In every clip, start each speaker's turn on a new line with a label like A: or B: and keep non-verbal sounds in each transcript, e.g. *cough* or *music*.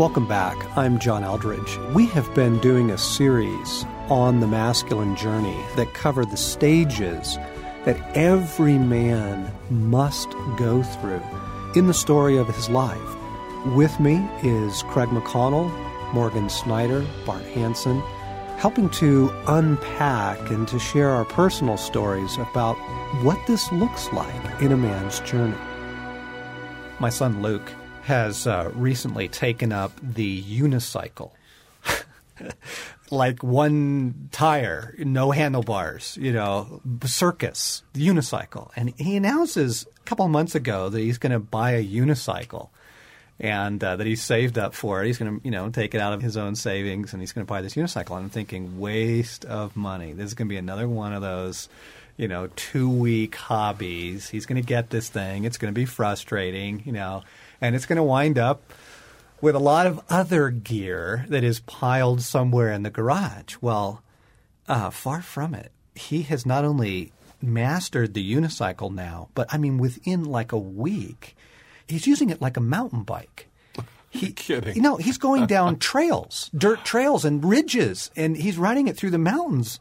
A: Welcome back. I'm John Eldredge. We have been doing a series on the masculine journey that cover the stages that every man must go through in the story of his life. With me is Craig McConnell, Morgan Snyder, Bart Hanson, helping to unpack and to share our personal stories about what this looks like in a man's journey. My son Luke has uh, recently taken up the unicycle. *laughs* like one tire, no handlebars, you know, circus, unicycle. And he announces a couple months ago that he's going to buy a unicycle and uh, that he's saved up for it. He's going to, you know, take it out of his own savings and he's going to buy this unicycle. And I'm thinking, waste of money. This is going to be another one of those, you know, two week hobbies. He's going to get this thing. It's going to be frustrating, you know, and it's going to wind up with a lot of other gear that is piled somewhere in the garage. Well, uh, far from it. He has not only mastered the unicycle now, but I mean, within like a week, he's using it like a mountain bike. *laughs*
B: He, kidding.
A: You know, he's going *laughs* down trails, dirt trails and ridges, and he's riding it through the mountains.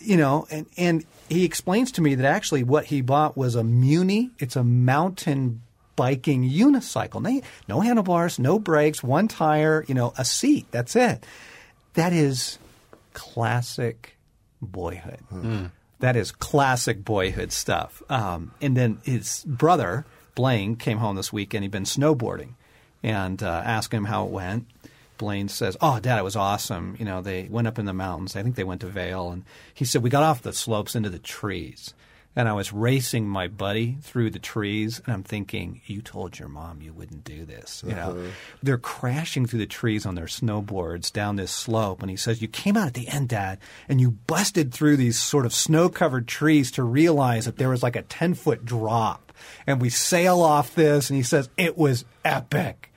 A: You know, and and he explains to me that actually what he bought was a Muni. It's a mountain biking unicycle. No, no handlebars, no brakes, one tire, you know, a seat. That's it. That is classic boyhood. Mm. That is classic boyhood stuff. Um, and then his brother, Blaine, came home this weekend. He'd been snowboarding and uh, asked him how it went. Blaine says, "Oh, Dad, it was awesome. You know, they went up in the mountains. I think they went to Vail, and he said we got off the slopes into the trees, and I was racing my buddy through the trees, and I'm thinking, you told your mom you wouldn't do this. You uh-huh. they're crashing through the trees on their snowboards down this slope, and he says, you came out at the end, Dad, and you busted through these sort of snow-covered trees to realize that there was like a 10-foot drop, and we sail off this, and he says, it was epic.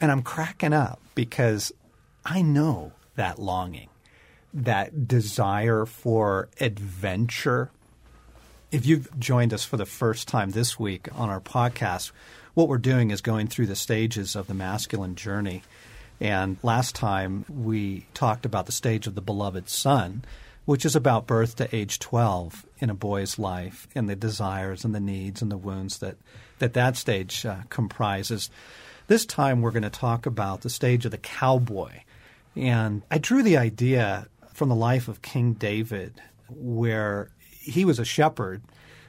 A: And I'm cracking up because I know that longing, that desire for adventure – if you've joined us for the first time this week on our podcast, what we're doing is going through the stages of the masculine journey. And last time we talked about the stage of the beloved son, which is about birth to age 12 in a boy's life and the desires and the needs and the wounds that that, that stage uh, comprises. This time we're going to talk about the stage of the cowboy. And I drew the idea from the life of King David, where he was a shepherd,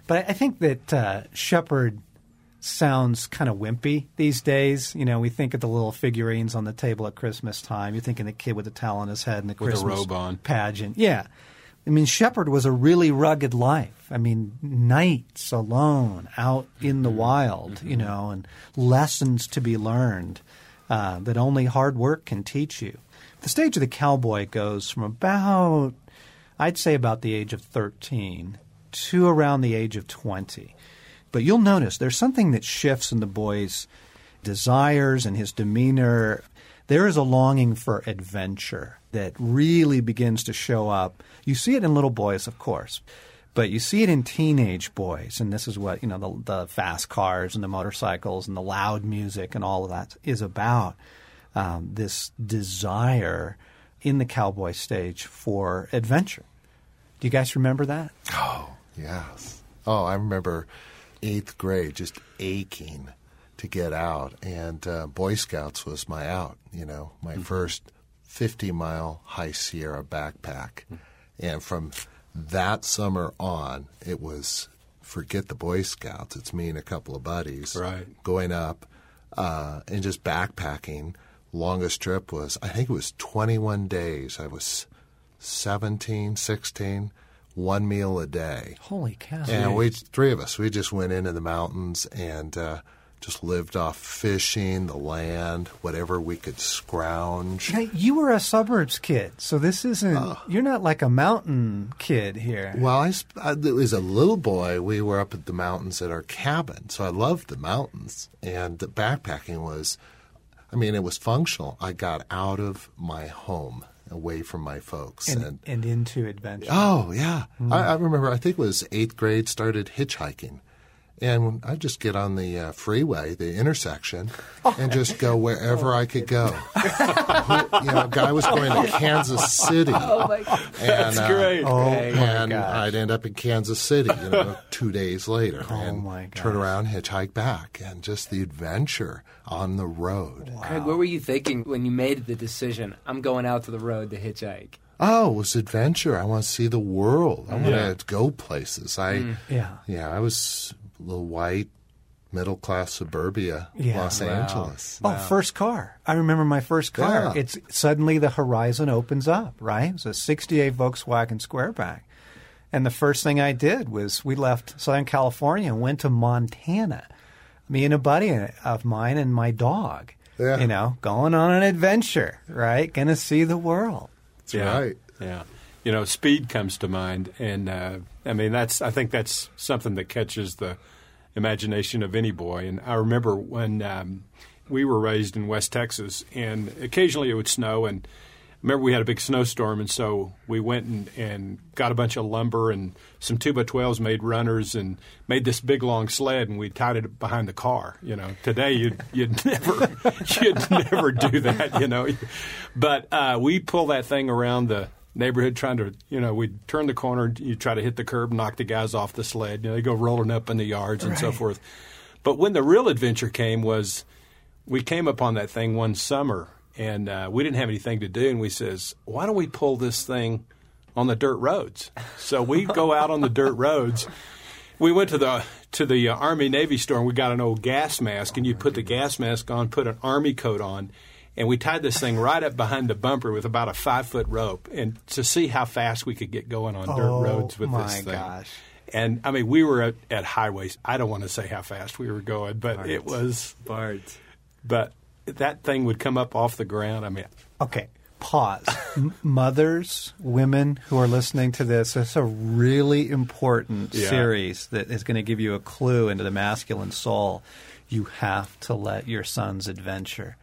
A: but I think that uh, shepherd sounds kind of wimpy these days. You know, we think of the little figurines on the table at Christmas time. You're thinking the kid with the towel on his head and the
B: with
A: Christmas
B: robe on.
A: pageant. Yeah. I mean, shepherd was a really rugged life. I mean, nights alone out in the wild, mm-hmm. you know, and lessons to be learned uh, that only hard work can teach you. The stage of the cowboy goes from about I'd say about the age of 13 to around the age of 20. But you'll notice there's something that shifts in the boy's desires and his demeanor. There is a longing for adventure that really begins to show up. You see it in little boys, of course, but you see it in teenage boys, and this is what you know the, the fast cars and the motorcycles and the loud music and all of that is about. Um, this desire in the cowboy stage for adventure. Do you guys remember that?
C: Oh, yes. Oh, I remember eighth grade just aching to get out, and uh, Boy Scouts was my out, you know, my mm-hmm. first 50 mile high Sierra backpack. Mm-hmm. And from that summer on, it was forget the Boy Scouts. It's me and a couple of buddies
B: right.
C: going up uh, and just backpacking longest trip was I think it was 21 days. I was 17, 16, one meal a day.
A: Holy cow!
C: And we three of us we just went into the mountains and uh, just lived off fishing, the land, whatever we could scrounge.
A: Hey, you were a suburbs kid, so this isn't. Uh, you're not like a mountain kid here.
C: Well, I, I, as a little boy, we were up at the mountains at our cabin, so I loved the mountains, and the backpacking was I mean, it was functional. I got out of my home, away from my folks,
A: and and, and into adventure.
C: Oh yeah, mm. I, I, remember. I think it was eighth grade. Started hitchhiking, And I'd just get on the uh, freeway, the intersection, and just go wherever I could go. you know, a guy was going to Kansas City.
B: Oh my God.
C: And,
D: That's
C: uh,
D: great.
A: Oh,
C: and
A: my.
C: I'd end up in Kansas City, you know, *laughs* two days later,
A: Oh,
C: and
A: my
C: turn around, hitchhike back, and just the adventure on the road.
B: Craig, what were you thinking when you made the decision? I'm going out to the road to hitchhike.
C: Oh, it was adventure. I want to see the world. I want
D: Yeah.
C: to go places. I,
A: Mm. Yeah.
C: yeah, I was a little white, middle class suburbia,
A: Yeah.
C: Los
B: Wow.
C: Angeles.
A: Oh, first car. I remember my first car.
C: Yeah.
A: It's suddenly the horizon opens up, right? It's a 68 Volkswagen Squareback. And the first thing I did was we left Southern California and went to Montana. Me and a buddy of mine and my dog.
C: Yeah.
A: You know, going on an adventure, right? Going to see the world.
C: That's
D: yeah.
C: right.
D: Yeah. You know, speed comes to mind, and uh, I mean that's I think that's something that catches the imagination of any boy. And I remember when um, we were raised in West Texas, and occasionally it would snow. And I remember we had a big snowstorm, and so we went and, and got a bunch of lumber and some two by twelves, made runners, and made this big long sled, and we tied it behind the car. You know, today you'd you'd *laughs* never you'd never do that. You know, but uh, we pull that thing around the neighborhood trying to, you know, we'd turn the corner, you try to hit the curb, knock the guys off the sled, you know, they go rolling up in the yards and so forth. But when the real adventure came was we came upon that thing one summer and uh, we didn't have anything to do and we says, why don't we pull this thing on the dirt roads? So we go out on the dirt roads. We went to the to the uh, Army Navy store and we got an old gas mask and you put the gas mask on, put an army coat on, and we tied this thing right up behind the bumper with about a five foot rope and to see how fast we could get going on dirt
A: Oh,
D: roads with this thing.
A: Oh gosh.
D: And I mean, we were at, at highways. I don't want to say how fast we were going, but it was.
B: Bart.
D: But that thing would come up off the ground. I mean,
A: Okay, pause. Mothers, women who are listening to this, it's a really important
D: Yeah.
A: series that is going to give you a clue into the masculine soul. You have to let your sons adventure.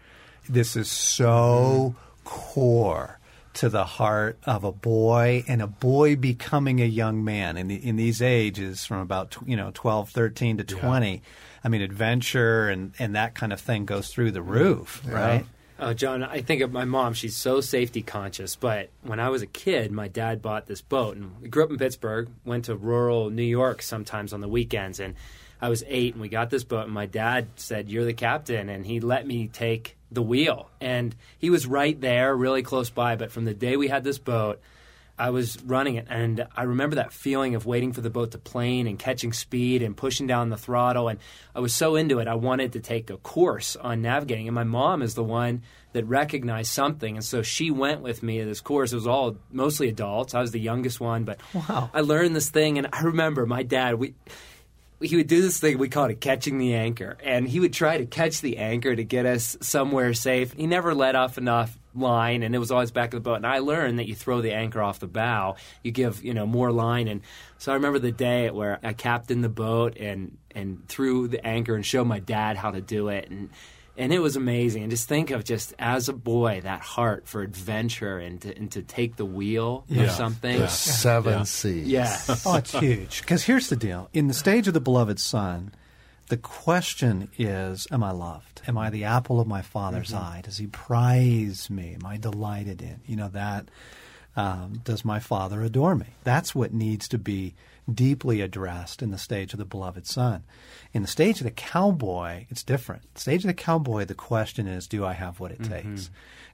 A: This is so core to the heart of a boy and a boy becoming a young man in, the, in these ages from about you know 12 13 to 20 i mean adventure and, and that kind of thing goes through the roof right
B: Oh, John, I think of my mom. She's so safety conscious. But when I was a kid, my dad bought this boat, and we grew up in Pittsburgh. Went to rural New York sometimes on the weekends, and I was eight, and we got this boat. And my dad said, "You're the captain," and he let me take the wheel. And he was right there, really close by. But from the day we had this boat, I was running it, and I remember that feeling of waiting for the boat to plane and catching speed and pushing down the throttle. And I was so into it, I wanted to take a course on navigating. And my mom is the one that recognized something, and so she went with me to this course. It was all mostly adults. I was the youngest one, but
A: Wow.
B: I learned this thing, and I remember my dad. We he would do this thing we called it catching the anchor and he would try to catch the anchor to get us somewhere safe. He never let off enough line and it was always back of the boat. And i learned that you throw the anchor off the bow you give you know more line. And so i remember the day where i captained the boat and and threw the anchor and showed my dad how to do it. And and it was amazing. And just think of just as a boy that heart for adventure and to, and to take the wheel
D: Yeah.
B: of something.
C: The seven
D: Yeah.
C: C's.
B: Yes. *laughs*
A: Oh, it's huge. Because here's the deal: in the stage of the beloved son, the question is, "Am I loved? Am I the apple of my father's eye? Does he prize me? Am I delighted in? You know that? Um, does my father adore me? That's what needs to be deeply addressed in the stage of the beloved son. In the stage of the cowboy, it's different. The stage of the cowboy, the question is, do I have what it mm-hmm. takes?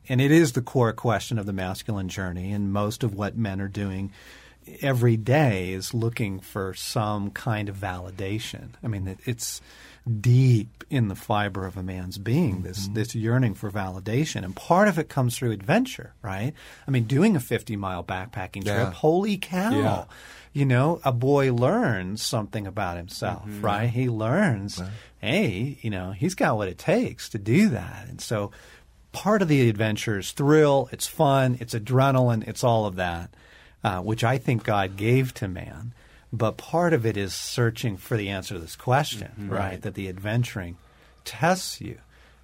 A: And it is the core question of the masculine journey, and most of what men are doing every day is looking for some kind of validation. I mean, it, it's deep in the fiber of a man's being this mm-hmm. this yearning for validation, and part of it comes through adventure, right? I mean, doing a fifty mile backpacking trip.
C: Yeah.
A: Holy cow!
D: Yeah.
A: You know, a boy learns something about himself, mm-hmm. right? He learns, hey, you know, he's got what it takes to do that, and so part of the adventure is thrill. It's fun. It's adrenaline. It's all of that uh, which I think God gave to man. But part of it is searching for the answer to this question, right? That the adventuring tests you,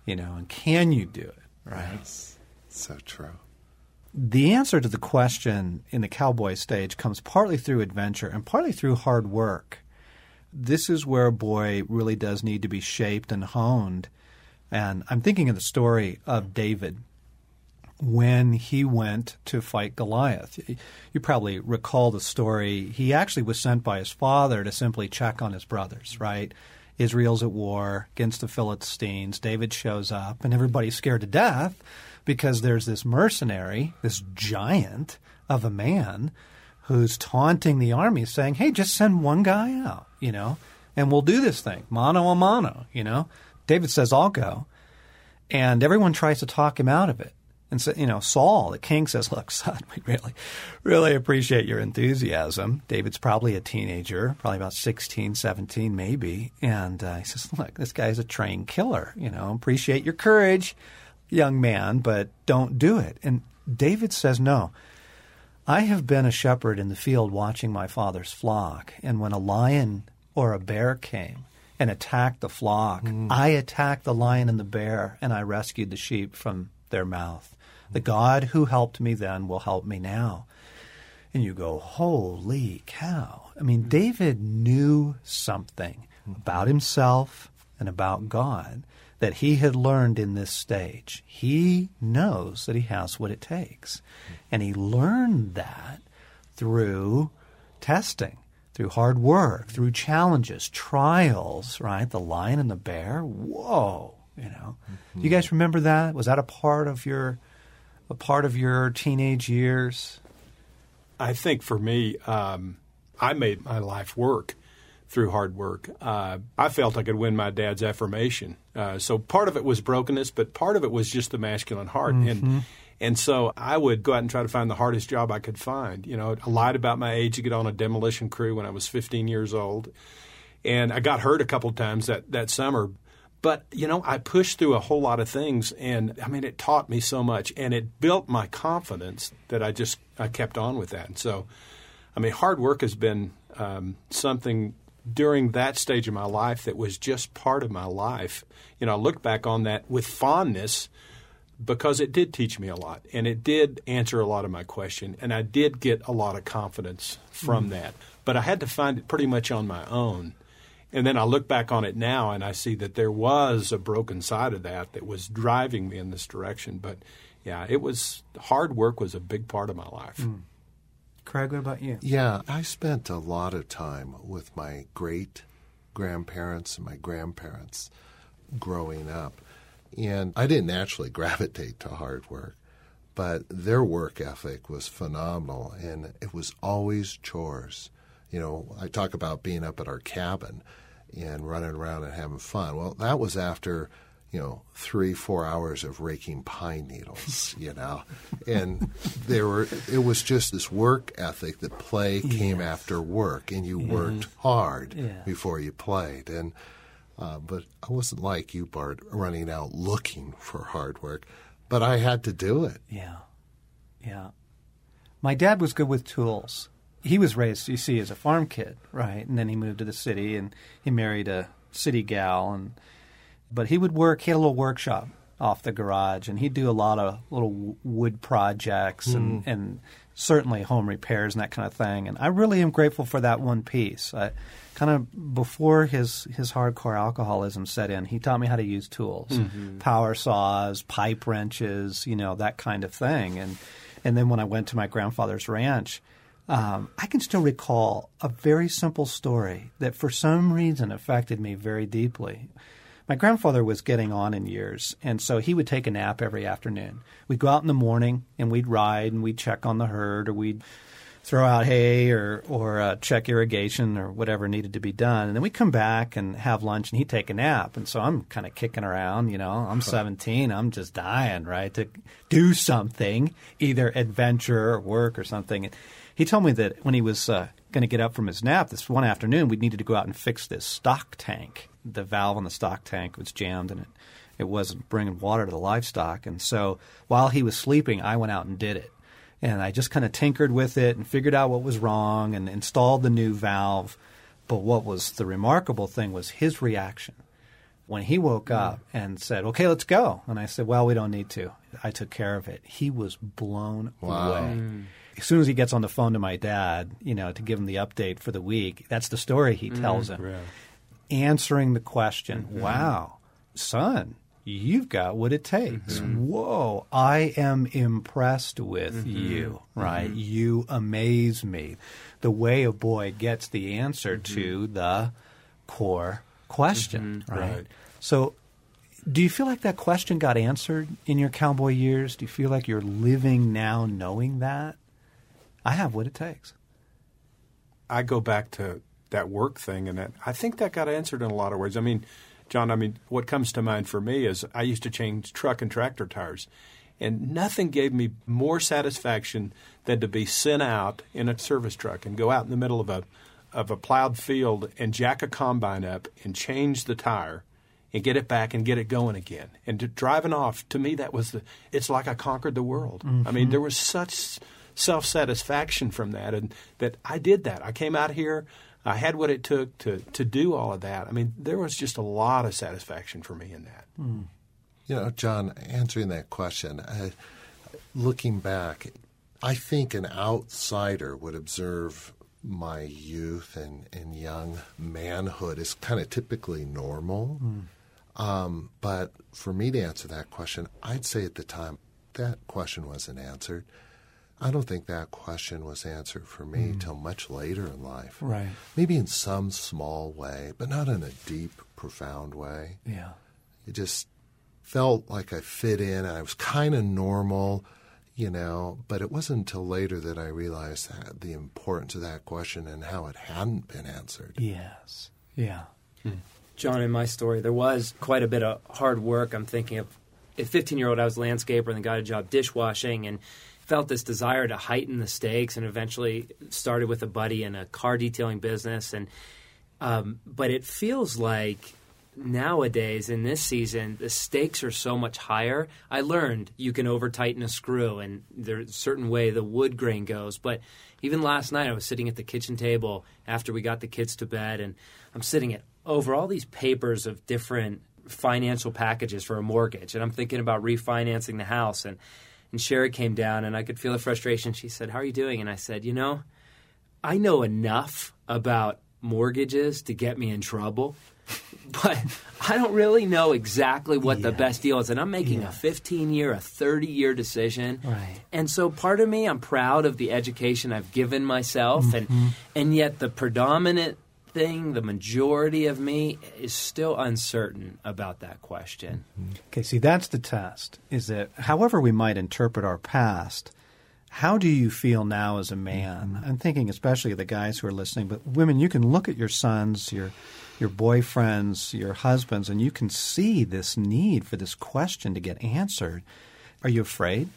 A: you know, and can you do it, right?
C: So true.
A: The answer to the question in the cowboy stage comes partly through adventure and partly through hard work. this is where a boy really does need to be shaped and honed. And I'm thinking of the story of David when he went to fight Goliath. You probably recall the story. He actually was sent by his father to simply check on his brothers, right? Israel's at war against the Philistines. David shows up, and everybody's scared to death because there's this mercenary, this giant of a man who's taunting the army, saying, Hey, just send one guy out, you know, and we'll do this thing, mano a mano, you know. David says, I'll go. And everyone tries to talk him out of it. And so, you know, Saul, the king, says, "Look, son, *laughs* we really, really appreciate your enthusiasm." David's probably a teenager, probably about 16, 17, maybe, and uh, he says, "Look, this guy's a trained killer. You know, appreciate your courage, young man, but don't do it." And David says, "No." I have been a shepherd in the field watching my father's flock, and when a lion or a bear came and attacked the flock, mm. I attacked the lion and the bear, and I rescued the sheep from their mouth. The God who helped me then will help me now. And you go, holy cow. I mean, David knew something about himself and about God that he had learned in this stage. He knows that he has what it takes. And he learned that through testing, through hard work, through challenges, trials, right? The lion and the bear. Whoa, you know. Mm-hmm. You guys remember that? Was that a part of your a part of your teenage years?
D: I think for me, um, I made my life work through hard work. Uh, I felt I could win my dad's affirmation. Uh, so part of it was brokenness, but part of it was just the masculine heart. Mm-hmm. And and so I would go out and try to find the hardest job I could find. You know, I lied about my age to get on a demolition crew when I was 15 years old. And I got hurt a couple times that, that summer, but, you know, I pushed through a whole lot of things and I mean, it taught me so much and it built my confidence that I just, I kept on with that. And so, I mean, hard work has been um, something during that stage of my life that was just part of my life. You know, I look back on that with fondness because it did teach me a lot and it did answer a lot of my question and I did get a lot of confidence from mm. that. But I had to find it pretty much on my own. And then I look back on it now and I see that there was a broken side of that that was driving me in this direction. But yeah, it was hard work was a big part of my life. Mm.
A: Craig, what about you?
C: Yeah, I spent a lot of time with my great grandparents and my grandparents growing up. And I didn't naturally *laughs* gravitate to hard work, but their work ethic was phenomenal and it was always chores. You know, I talk about being up at our cabin and running around and having fun. Well, that was after you know three four hours of raking pine needles *laughs* you know and there were it was just this work ethic that play came yes. after work and you mm-hmm. worked hard yeah. before you played and uh, but I wasn't like you Bart running out looking for hard work but I had to do it
A: yeah yeah my dad was good with tools he was raised, you see, as a farm kid, right? And then he moved to the city and he married a city gal. And but he would work. He had a little workshop off the garage, and he'd do a lot of little wood projects and, mm. and certainly home repairs and that kind of thing. And I really am grateful for that one piece. I, kind of before his his hardcore alcoholism set in, he taught me how to use tools, mm-hmm. power saws, pipe wrenches, you know that kind of thing. And and then when I went to my grandfather's ranch um, I can still recall a very simple story that for some reason affected me very deeply. My grandfather was getting on in years, and so he would take a nap every afternoon. We'd go out in the morning and we'd ride and we'd check on the herd or we'd throw out hay or or uh, check irrigation or whatever needed to be done. And then we'd come back and have lunch, and he'd take a nap. And so I'm kind of kicking around, you know. I'm 17. I'm just dying, right, to do something, either adventure or work or something. He told me that when he was uh, going to get up from his nap this one afternoon, we needed to go out and fix this stock tank. The valve on the stock tank was jammed, and it it wasn't bringing water to the livestock. And so while he was sleeping, I went out and did it. And I just kind of tinkered with it and figured out what was wrong and installed the new valve. But what was the remarkable thing was his reaction when he woke mm. up and said, "Okay, let's go." And I said, "Well, we don't need to. I took care of it." He was blown
C: wow.
A: away.
C: Mm
A: as soon as he gets on the phone to my dad, you know, to give him the update for the week, that's the story he mm-hmm. tells him.
D: Right.
A: Answering the question, mm-hmm. wow, son, you've got what it takes. Mm-hmm. Whoa, I am impressed with you, right? You amaze me. The way a boy gets the answer to the core question, right?
D: Right.
A: So, do you feel like that question got answered in your cowboy years? Do you feel like you're living now knowing that? I have what it takes.
D: I go back to that work thing, and that, I think that got answered in a lot of ways. I mean, John, I mean, what comes to mind for me is I used to change truck and tractor tires, and nothing gave me more satisfaction than to be sent out in a service truck and go out in the middle of a of a plowed field and jack a combine up and change the tire and get it back and get it going again. And to, driving off, to me, that was the. It's like I conquered the world. I mean, mm-hmm. there was such self satisfaction from that, and that I did that. I came out here. I had what it took to to do all of that. I mean, there was just a lot of satisfaction for me in that.
C: You know, John, answering that question, uh, looking back, I think an outsider would observe my youth and, and young manhood is kind of typically normal. Um, but for me to answer that question, I'd say at the time that question wasn't answered. I don't think that question was answered for me hmm. till much later in life.
A: Right.
C: Maybe in some small way, but not in a deep, profound way.
A: Yeah.
C: It just felt like I fit in. I was kind of normal, you know, but it wasn't until later that I realized that, the importance of that question and how it hadn't been answered.
A: Yes. Yeah. Hmm.
B: John, in my story, there was quite a bit of hard work. I'm thinking of at 15 year old, I was a landscaper and then got a job dishwashing and felt this desire to heighten the stakes and eventually started with a buddy in a car detailing business. And um, but it feels like nowadays in this season the stakes are so much higher. I learned you can over tighten a screw and there's a certain way the wood grain goes. But even last night I was sitting at the kitchen table after we got the kids to bed and I'm sitting at over all these papers of different financial packages for a mortgage and I'm thinking about refinancing the house and and Sherry came down and I could feel the frustration. She said, "How are you doing?" And I said, "You know, I know enough about mortgages to get me in trouble, *laughs* but I don't really know exactly what the best deal is. And I'm making a 15 year, a 30 year decision.
A: Right.
B: And so part of me, I'm proud of the education I've given myself. And, mm-hmm. and yet the predominant thing, the majority of me is still uncertain about that question.
A: Okay, see, that's the test. Is that however we might interpret our past, how do you feel now as a man? Mm-hmm. I'm thinking especially of the guys who are listening, but women, you can look at your sons, your your boyfriends, your husbands, and you can see this need for this question to get answered. Are you afraid?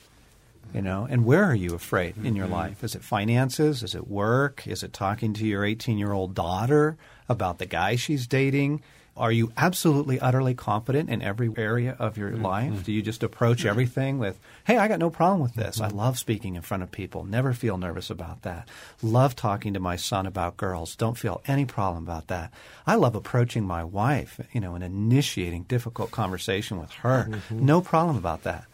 A: You know, and where are you afraid in your mm-hmm. life? Is it finances? Is it work? Is it talking to your 18 year old daughter about the guy she's dating? Are you absolutely, utterly confident in every area of your mm-hmm. life? Do you just approach mm-hmm. everything with, hey, I got no problem with this. I love speaking in front of people. Never feel nervous about that. Love talking to my son about girls. Don't feel any problem about that. I love approaching my wife, you know, and initiating difficult conversation with her. No problem about that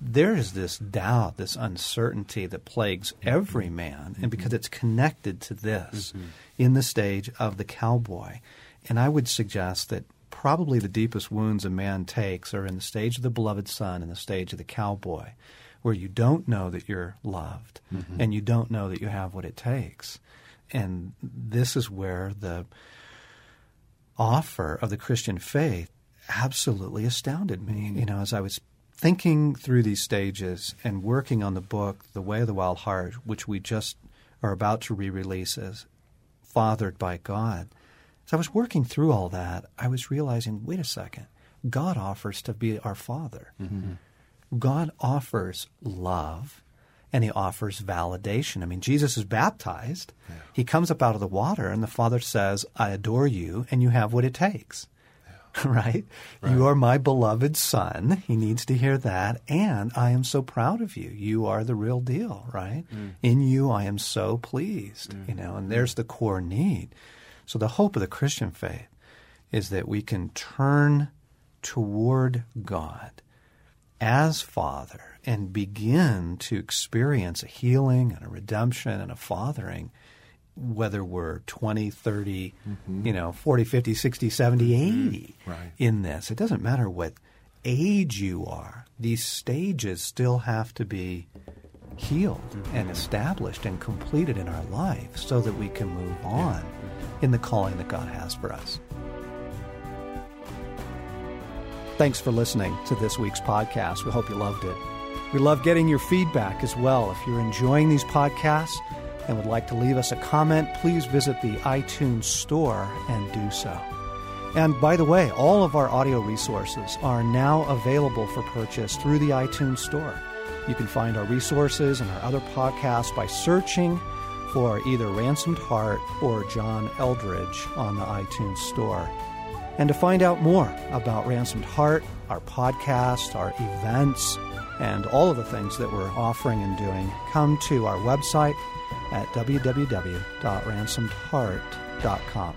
A: there is this doubt, this uncertainty that plagues mm-hmm. every man, and because mm-hmm. it's connected to this mm-hmm. in the stage of the cowboy. And I would suggest that probably the deepest wounds a man takes are in the stage of the beloved son and the stage of the cowboy, where you don't know that you're loved and you don't know that you have what it takes. And this is where the offer of the Christian faith absolutely astounded me. You know, as I was thinking through these stages and working on the book, The Way of the Wild Heart, which we just are about to re release as Fathered by God. As I was working through all that, I was realizing wait a second, God offers to be our Father. Mm-hmm. God offers love and he offers validation. I mean, Jesus is baptized. He comes up out of the water, and the Father says, I adore you, and you have what it takes. *laughs* Right? You are my beloved son. He needs to hear that. And I am so proud of you. You are the real deal, right? Mm. In you, I am so pleased, you know, and mm. there's the core need. So the hope of the Christian faith is that we can turn toward God as Father and begin to experience a healing and a redemption and a fathering, whether we're 20, 30, mm-hmm. you know, 40, 50, 60, 70, mm-hmm. 80
C: Right.
A: in this. It doesn't matter what age you are, these stages still have to be healed mm-hmm. and established and completed in our life so that we can move on in the calling that God has for us. Thanks for listening to this week's podcast. We hope you loved it. We love getting your feedback as well. If you're enjoying these podcasts and would like to leave us a comment, please visit the iTunes store and do so. And by the way, all of our audio resources are now available for purchase through the iTunes store. You can find our resources and our other podcasts by searching for either Ransomed Heart or John Eldredge on the iTunes store. And to find out more about Ransomed Heart, our podcast, our events, and all of the things that we're offering and doing, come to our website at www.ransomedheart.com.